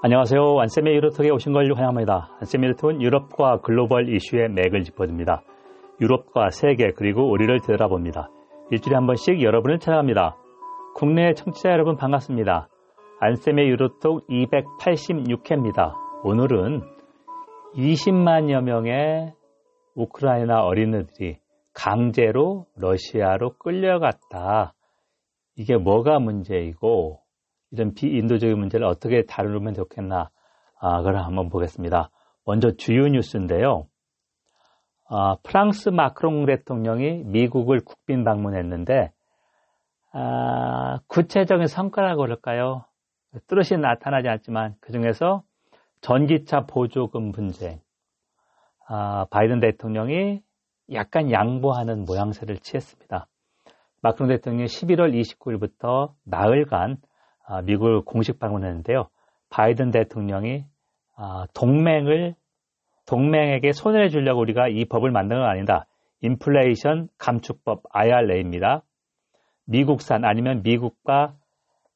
안녕하세요. 안쌤의 유로톡에 오신 걸 환영합니다. 안쌤의 유로톡은 유럽과 글로벌 이슈의 맥을 짚어줍니다. 유럽과 세계 그리고 우리를 되돌아봅니다. 일주일에 한 번씩 여러분을 찾아갑니다. 국내 청취자 여러분 반갑습니다. 안쌤의 유로톡 286회입니다. 오늘은 20만여 명의 우크라이나 어린이들이 강제로 러시아로 끌려갔다. 이게 뭐가 문제이고 이런 비인도적인 문제를 어떻게 다루면 좋겠나 아, 그걸 한번 보겠습니다. 먼저 주요 뉴스인데요. 아, 프랑스 마크롱 대통령이 미국을 국빈 방문했는데 아, 구체적인 성과라고 그럴까요? 뚜렷이 나타나지 않지만 그 중에서 전기차 보조금 분쟁 아, 바이든 대통령이 약간 양보하는 모양새를 취했습니다. 마크롱 대통령이 11월 29일부터 나흘간 아, 미국을 공식 방문했는데요. 바이든 대통령이 아, 동맹을 동맹에게 손해를 주려고 우리가 이 법을 만든 건 아니다. 인플레이션 감축법 IRA입니다. 미국산 아니면 미국과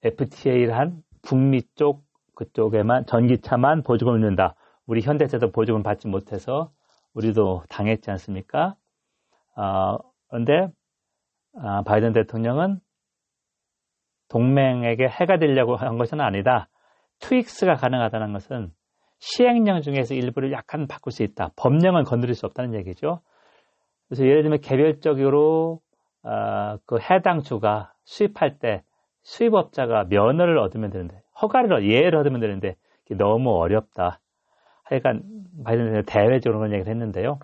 FTA를 한 북미 쪽 그쪽에만 전기차만 보조금을 넣는다. 우리 현대차도 보조금 받지 못해서 우리도 당했지 않습니까? 어, 그런데 아, 바이든 대통령은 동맹에게 해가 되려고 한 것은 아니다. 트윅스가 가능하다는 것은 시행령 중에서 일부를 약간 바꿀 수 있다. 법령은 건드릴 수 없다는 얘기죠. 그래서 예를 들면 개별적으로 어, 그 해당 주가 수입할 때 수입업자가 면허를 얻으면 되는데 허가를 예를 얻으면 되는데 너무 어렵다. 하여간 바이든 대외적으로 그런 얘기를 했는데요.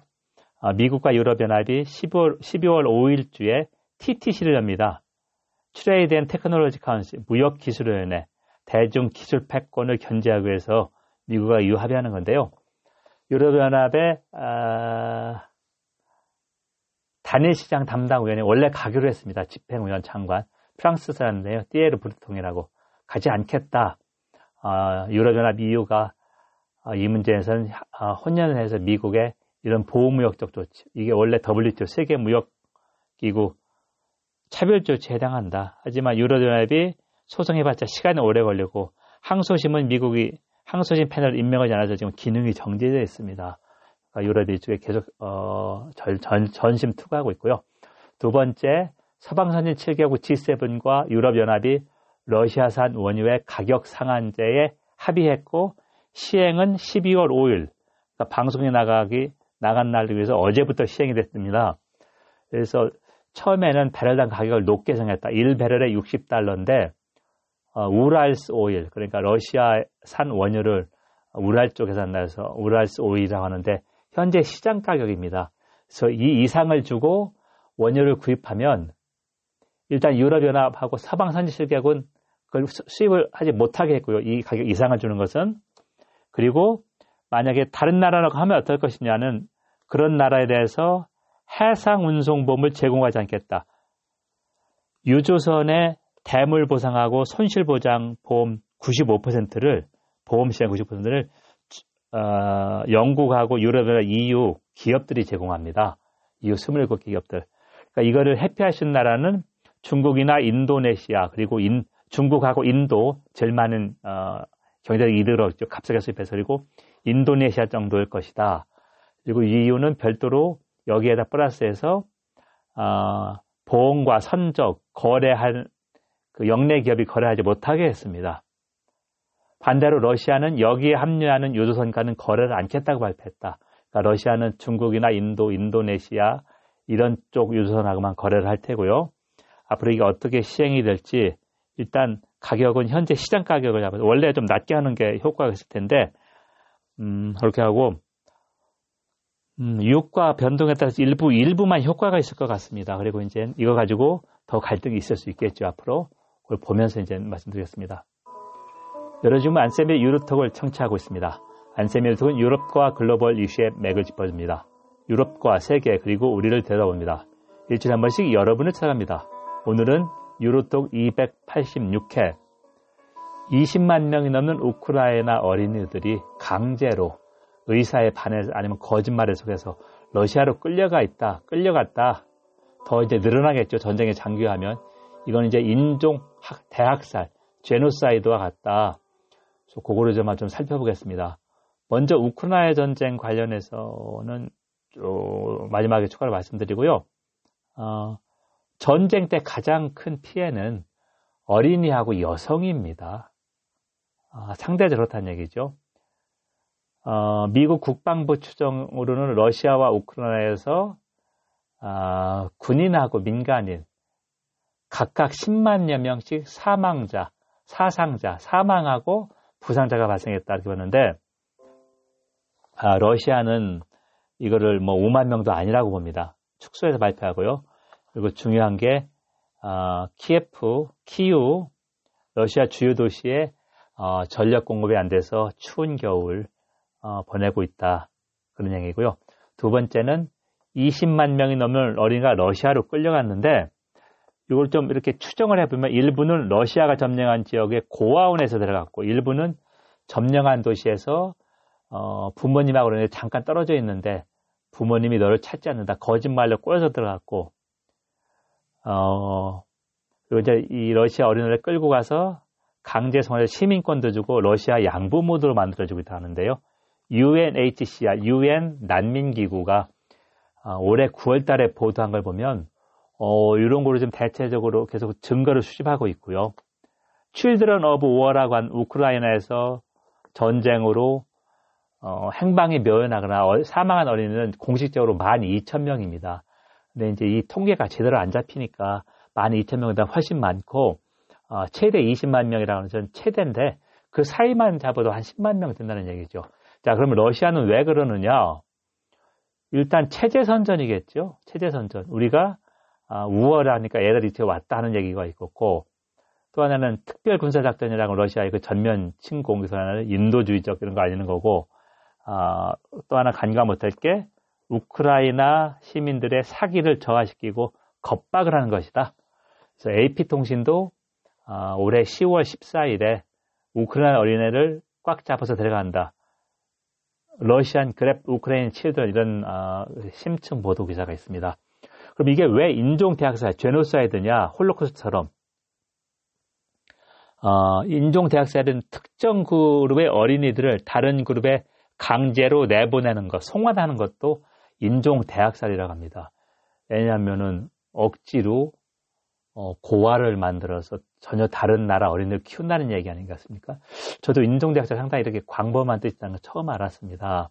어, 미국과 유럽연합이 12월, 12월 5일 주에 TTC를 엽니다. Trade and Technology Council 무역기술위원회 대중 기술 패권을 견제하기 위해서 미국과 EU 합의하는 건데요. 유럽연합의 아, 단일 시장 담당 위원회 원래 가기로 했습니다. 집행위원 장관 프랑스 사람인데요. 띠에르 브루통이라고 가지 않겠다. 아, 유럽연합 EU가 아, 이 문제에서는 아, 혼연을 해서 미국의 이런 보호무역적 조치 이게 원래 WTO 세계무역기구 차별 조치에 해당한다. 하지만 유럽연합이 소송해봤자 시간이 오래 걸리고 항소심은 미국이 항소심 패널 임명하지 않아서 지금 기능이 정지되어 있습니다. 그러니까 유럽 이쪽에 계속 어, 전, 전, 전심 투구하고 있고요. 두 번째, 서방선진 7개국 G7과 유럽연합이 러시아산 원유의 가격 상한제에 합의했고 시행은 12월 5일 그러니까 방송에 나가기 나간 날을 위해서 어제부터 시행이 됐습니다. 그래서 처음에는 배럴당 가격을 높게 정했다. 1배럴에 60달러인데 어, 우랄스 오일 그러니까 러시아산 원유를 우랄 쪽에서 나서 우랄스 오일이라고 하는데 현재 시장 가격입니다. 그래서 이 이상을 주고 원유를 구입하면 일단 유럽연합하고 서방 선진실격은 그걸 수입을 하지 못하게 했고요. 이 가격 이상을 주는 것은 그리고 만약에 다른 나라라고 하면 어떨 것이냐는 그런 나라에 대해서 해상 운송보험을 제공하지 않겠다. 유조선의 대물 보상하고 손실 보장 보험 95%를 보험 시장 90%를 어, 영국하고 유럽이나 EU 기업들이 제공합니다. EU 27개 기업들. 그러니까 이거를 회피하신 나라는 중국이나 인도네시아 그리고 인, 중국하고 인도 제일 많은 어, 경제적 이득을 값싸게 수입해서 그리고 인도네시아 정도일 것이다. 그리고 EU는 별도로 여기에다 플러스해서 어, 보험과 선적 거래한 그 영내 기업이 거래하지 못하게 했습니다. 반대로 러시아는 여기에 합류하는 유조선과는 거래를 않겠다고 발표했다. 그러니까 러시아는 중국이나 인도, 인도네시아 이런 쪽 유조선하고만 거래를 할 테고요. 앞으로 이게 어떻게 시행이 될지 일단 가격은 현재 시장 가격을 잡아서 원래 좀 낮게 하는 게 효과가 있을 텐데 음, 그렇게 하고 음, 유혹과 변동에 따라서 일부 일부만 효과가 있을 것 같습니다. 그리고 이제 이거 가지고 더 갈등이 있을 수 있겠죠 앞으로 그걸 보면서 이제 말씀드리겠습니다. 여러 지금 안쌤의 유로톡을 청취하고 있습니다. 안쌤의 유로톡은 유럽과 글로벌 이슈의 맥을 짚어줍니다. 유럽과 세계 그리고 우리를 되돌아봅니다. 일주일에 한 번씩 여러분을 찾아갑니다. 오늘은 유로톡 286회 20만 명이 넘는 우크라이나 어린이들이 강제로 의사의 반해 아니면 거짓말에 속해서 러시아로 끌려가 있다, 끌려갔다. 더 이제 늘어나겠죠. 전쟁에 장기화하면. 이건 이제 인종 대학살, 제노사이드와 같다. 그래서 그거를 좀, 좀 살펴보겠습니다. 먼저 우크라이나 전쟁 관련해서는 마지막에 추가로 말씀드리고요. 어, 전쟁 때 가장 큰 피해는 어린이하고 여성입니다. 아, 상대적으로 그렇다는 얘기죠. 어, 미국 국방부 추정으로는 러시아와 우크라이나에서 아, 군인하고 민간인 각각 10만여 명씩 사망자, 사상자, 사망하고 부상자가 발생했다 이렇게 봤는데 아, 러시아는 이거를 뭐 5만 명도 아니라고 봅니다. 축소해서 발표하고요. 그리고 중요한 게 어, 키예프, 키우, 러시아 주요 도시에 어, 전력 공급이 안 돼서 추운 겨울 어, 보내고 있다. 그런 얘기고요. 두 번째는 20만 명이 넘는 어린이가 러시아로 끌려갔는데 이걸 좀 이렇게 추정을 해보면 일부는 러시아가 점령한 지역의 고아원에서 들어갔고 일부는 점령한 도시에서 어, 부모님하고 잠깐 떨어져 있는데 부모님이 너를 찾지 않는다. 거짓말로 꼬여서 들어갔고 어, 그리고 이제 이 러시아 어린이를 끌고 가서 강제 성화에 시민권도 주고 러시아 양부 모드로 만들어주고 있다 하는데요. UNHCR, UN 난민기구가 어, 올해 9월 달에 보도한 걸 보면 어, 이런 거를 좀 대체적으로 계속 증거를 수집하고 있고요. Children of War라고 한 우크라이나에서 전쟁으로 어, 행방이 묘연하거나 사망한 어린이는 공식적으로 12,000명입니다. 근데 이제 이 통계가 제대로 안 잡히니까 12,000명보다 훨씬 많고 어, 최대 20만 명이라는 건 최대인데 그 사이만 잡아도 한 10만 명 된다는 얘기죠. 자, 그러면 러시아는 왜 그러느냐? 일단 체제 선전이겠죠. 체제 선전. 우리가 아, 우월하니까 애들이 뒤에 왔다 하는 얘기가 있었고 또 하나는 특별 군사 작전이라고 러시아의 그 전면 침공 에서 하나는 인도주의적 이런 거 아니는 거고 아, 또 하나 간과 못할 게 우크라이나 시민들의 사기를 저하시키고 겁박을 하는 것이다. 그래서 AP통신도 아, 올해 10월 14일에 우크라이나 어린애를 꽉 잡아서 데려간다. Russian grab Ukraine child 이런 아, 심층 보도 기사가 있습니다. 그럼 이게 왜 인종 대학살, 제노사이드냐, 홀로코스트처럼 어, 인종 대학살은 특정 그룹의 어린이들을 다른 그룹에 강제로 내보내는 것, 송환하는 것도 인종 대학살이라고 합니다. 왜냐하면은 억지로 어, 고아를 만들어서 전혀 다른 나라 어린이를 키운다는 얘기 아닌가습니까 저도 인종대학자 상당히 이렇게 광범한 뜻이라는 걸 처음 알았습니다.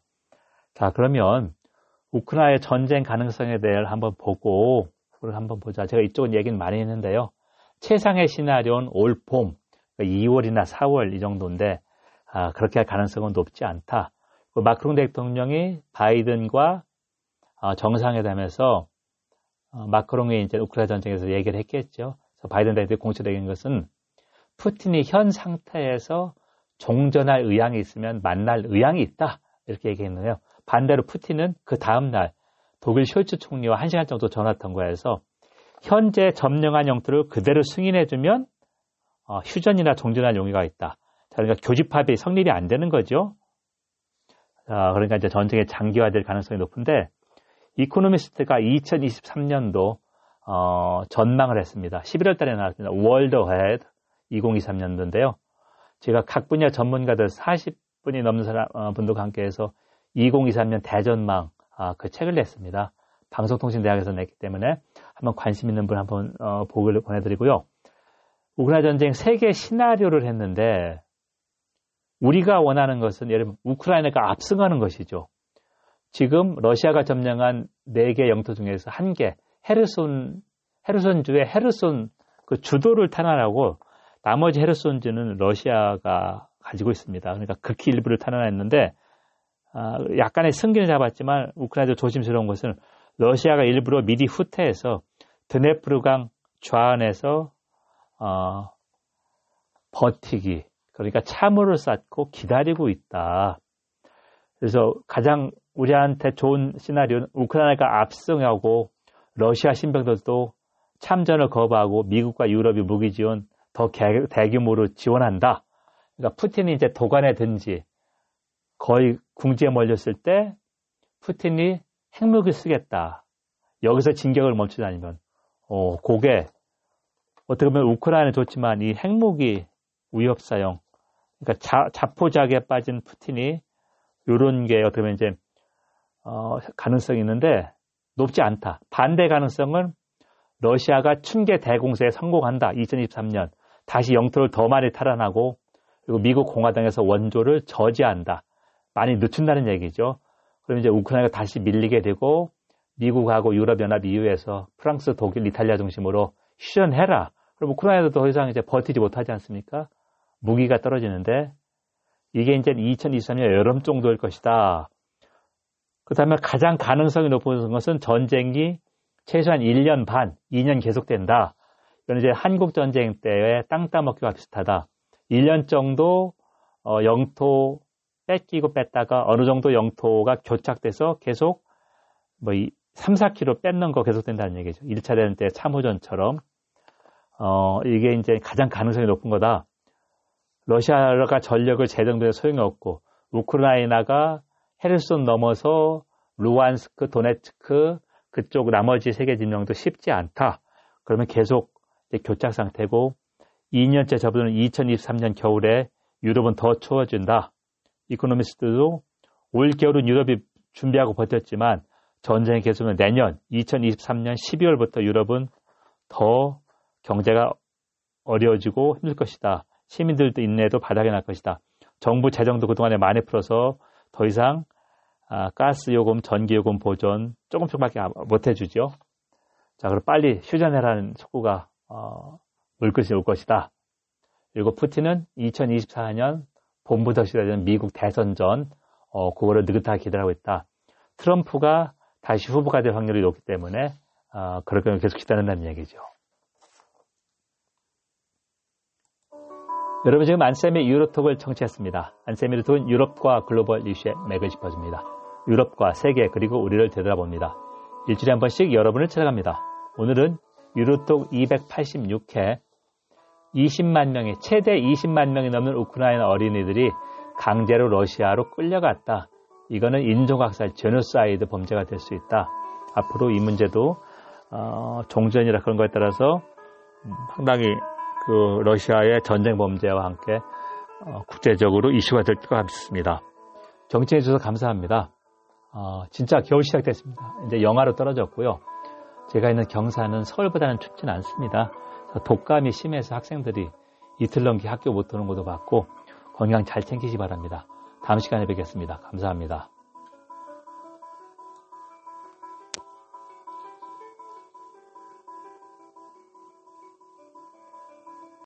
자, 그러면 우크라이나의 전쟁 가능성에 대해 한번 보고, 우리 한번 보자. 제가 이쪽은 얘기는 많이 했는데요. 최상의 시나리오는 올 봄, 2월이나 그러니까 4월 이 정도인데, 아, 그렇게 할 가능성은 높지 않다. 마크롱 대통령이 바이든과 어, 정상회담에서 어, 마크롱이 이제 우크라이나 전쟁에서 얘기를 했겠죠. 바이든 대통령이 공식적인 것은 푸틴이 현 상태에서 종전할 의향이 있으면 만날 의향이 있다 이렇게 얘기했는데요. 반대로 푸틴은 그 다음 날 독일 숄츠 총리와 한 시간 정도 전화 통과해서 현재 점령한 영토를 그대로 승인해주면 어, 휴전이나 종전할 용의가 있다. 그러니까 교집합이 성립이 안 되는 거죠. 어, 그러니까 이제 전쟁의 장기화될 가능성이 높은데 이코노미스트가 2023년도 어, 전망을 했습니다. 11월 달에 나왔습니다. World Ahead 2023년도인데요. 제가 각 분야 전문가들 40분이 넘는 사람, 어, 분들과 함께해서 2023년 대전망 아, 그 책을 냈습니다. 방송통신대학에서 냈기 때문에 한번 관심 있는 분 한번 어, 보기를 보내드리고요. 우크라이나 전쟁 세계 시나리오를 했는데 우리가 원하는 것은 예를 들면 우크라이나가 압승하는 것이죠. 지금 러시아가 점령한 4개 영토 중에서 한 개, 헤르손, 헤르손주의 헤르손 그 주도를 탄환하고 나머지 헤르손주는 러시아가 가지고 있습니다. 그러니까 극히 일부를 탄환했는데 아, 약간의 승기는 잡았지만 우크라이나도 조심스러운 것은 러시아가 일부러 미리 후퇴해서 드네프르강 좌안에서 어, 버티기 그러니까 참으로 쌓고 기다리고 있다. 그래서 가장 우리한테 좋은 시나리오는 우크라이나가 압승하고 러시아 신병들도 참전을 거부하고 미국과 유럽이 무기 지원 더 대규모로 지원한다. 그러니까 푸틴이 이제 도관에 든지 거의 궁지에 몰렸을 때 푸틴이 핵무기 쓰겠다. 여기서 진격을 멈추지 않으면 어, 고게 어떻게 보면 우크라이나는 좋지만 이 핵무기 위협 사용 그러니까 자, 자포자기에 빠진 푸틴이 이런 게 어떻게 보면 이제 어, 가능성이 있는데 높지 않다. 반대 가능성은 러시아가 춘계 대공세에 성공한다. 2023년 다시 영토를 더 많이 탈환하고 그리고 미국 공화당에서 원조를 저지한다. 많이 늦춘다는 얘기죠. 그럼 이제 우크라이나가 다시 밀리게 되고 미국하고 유럽연합 이후에서 프랑스, 독일, 이탈리아 중심으로 휴전해라. 그럼 우크라이나도 더 이상 이제 버티지 못하지 않습니까? 무기가 떨어지는데 이게 이제 2023년 여름 정도일 것이다. 그 다음에 가장 가능성이 높은 것은 전쟁이 최소한 1년 반, 2년 계속된다. 이건 이제 한국 전쟁 때의 땅 따먹기와 비슷하다. 1년 정도 어, 영토 뺏기고 뺐다가 어느 정도 영토가 교착돼서 계속 뭐 3, 4km 뺏는 거 계속된다는 얘기죠. 1차 대전 때 참호전처럼. 어, 이게 이제 가장 가능성이 높은 거다. 러시아가 전력을 재정비해 소용이 없고, 우크라이나가 헤르손 넘어서 루안스크, 도네츠크, 그쪽 나머지 세계 진영도 쉽지 않다. 그러면 계속 교착 상태고, 2년째 접어드는 2023년 겨울에 유럽은 더 추워진다. 이코노미스트도 올 겨울은 유럽이 준비하고 버텼지만 전쟁이 계속은 내년 2023년 12월부터 유럽은 더 경제가 어려워지고 힘들 것이다. 시민들도 인내도 바닥에 날 것이다. 정부 재정도 그동안에 많이 풀어서 더 이상 아, 가스 요금, 전기 요금 보전 조금씩밖에 못 해주죠. 자, 그럼 빨리 휴전해라는 촉구가 어, 물끝이 올 것이다. 그리고 푸틴은 2024년 본부터 시작되는 미국 대선 전 어, 그거를 느긋하게 기다리고 있다. 트럼프가 다시 후보가 될 확률이 높기 때문에 어, 그렇게 계속 기다린다는 얘기죠. 여러분 지금 안쌤의 유로톡을 청취했습니다. 안쌤의 유로톡은 유럽과 글로벌 이슈에 맥을 짚어줍니다. 유럽과 세계 그리고 우리를 되돌아봅니다. 일주일에 한 번씩 여러분을 찾아갑니다. 오늘은 유로톡 286회 20만 명의 최대 20만 명이 넘는 우크라이나 어린이들이 강제로 러시아로 끌려갔다. 이거는 인종학살, 제노사이드 범죄가 될 수 있다. 앞으로 이 문제도 어, 종전이라 그런 거에 따라서 상당히 그 러시아의 전쟁 범죄와 함께 어, 국제적으로 이슈가 될 것 같습니다. 정치해 주셔서 감사합니다. 어, 진짜 겨울 시작됐습니다. 이제 영하로 떨어졌고요. 제가 있는 경사는 서울보다는 춥진 않습니다. 독감이 심해서 학생들이 이틀 넘게 학교 못 오는 것도 봤고 건강 잘 챙기시 기 바랍니다. 다음 시간에 뵙겠습니다. 감사합니다.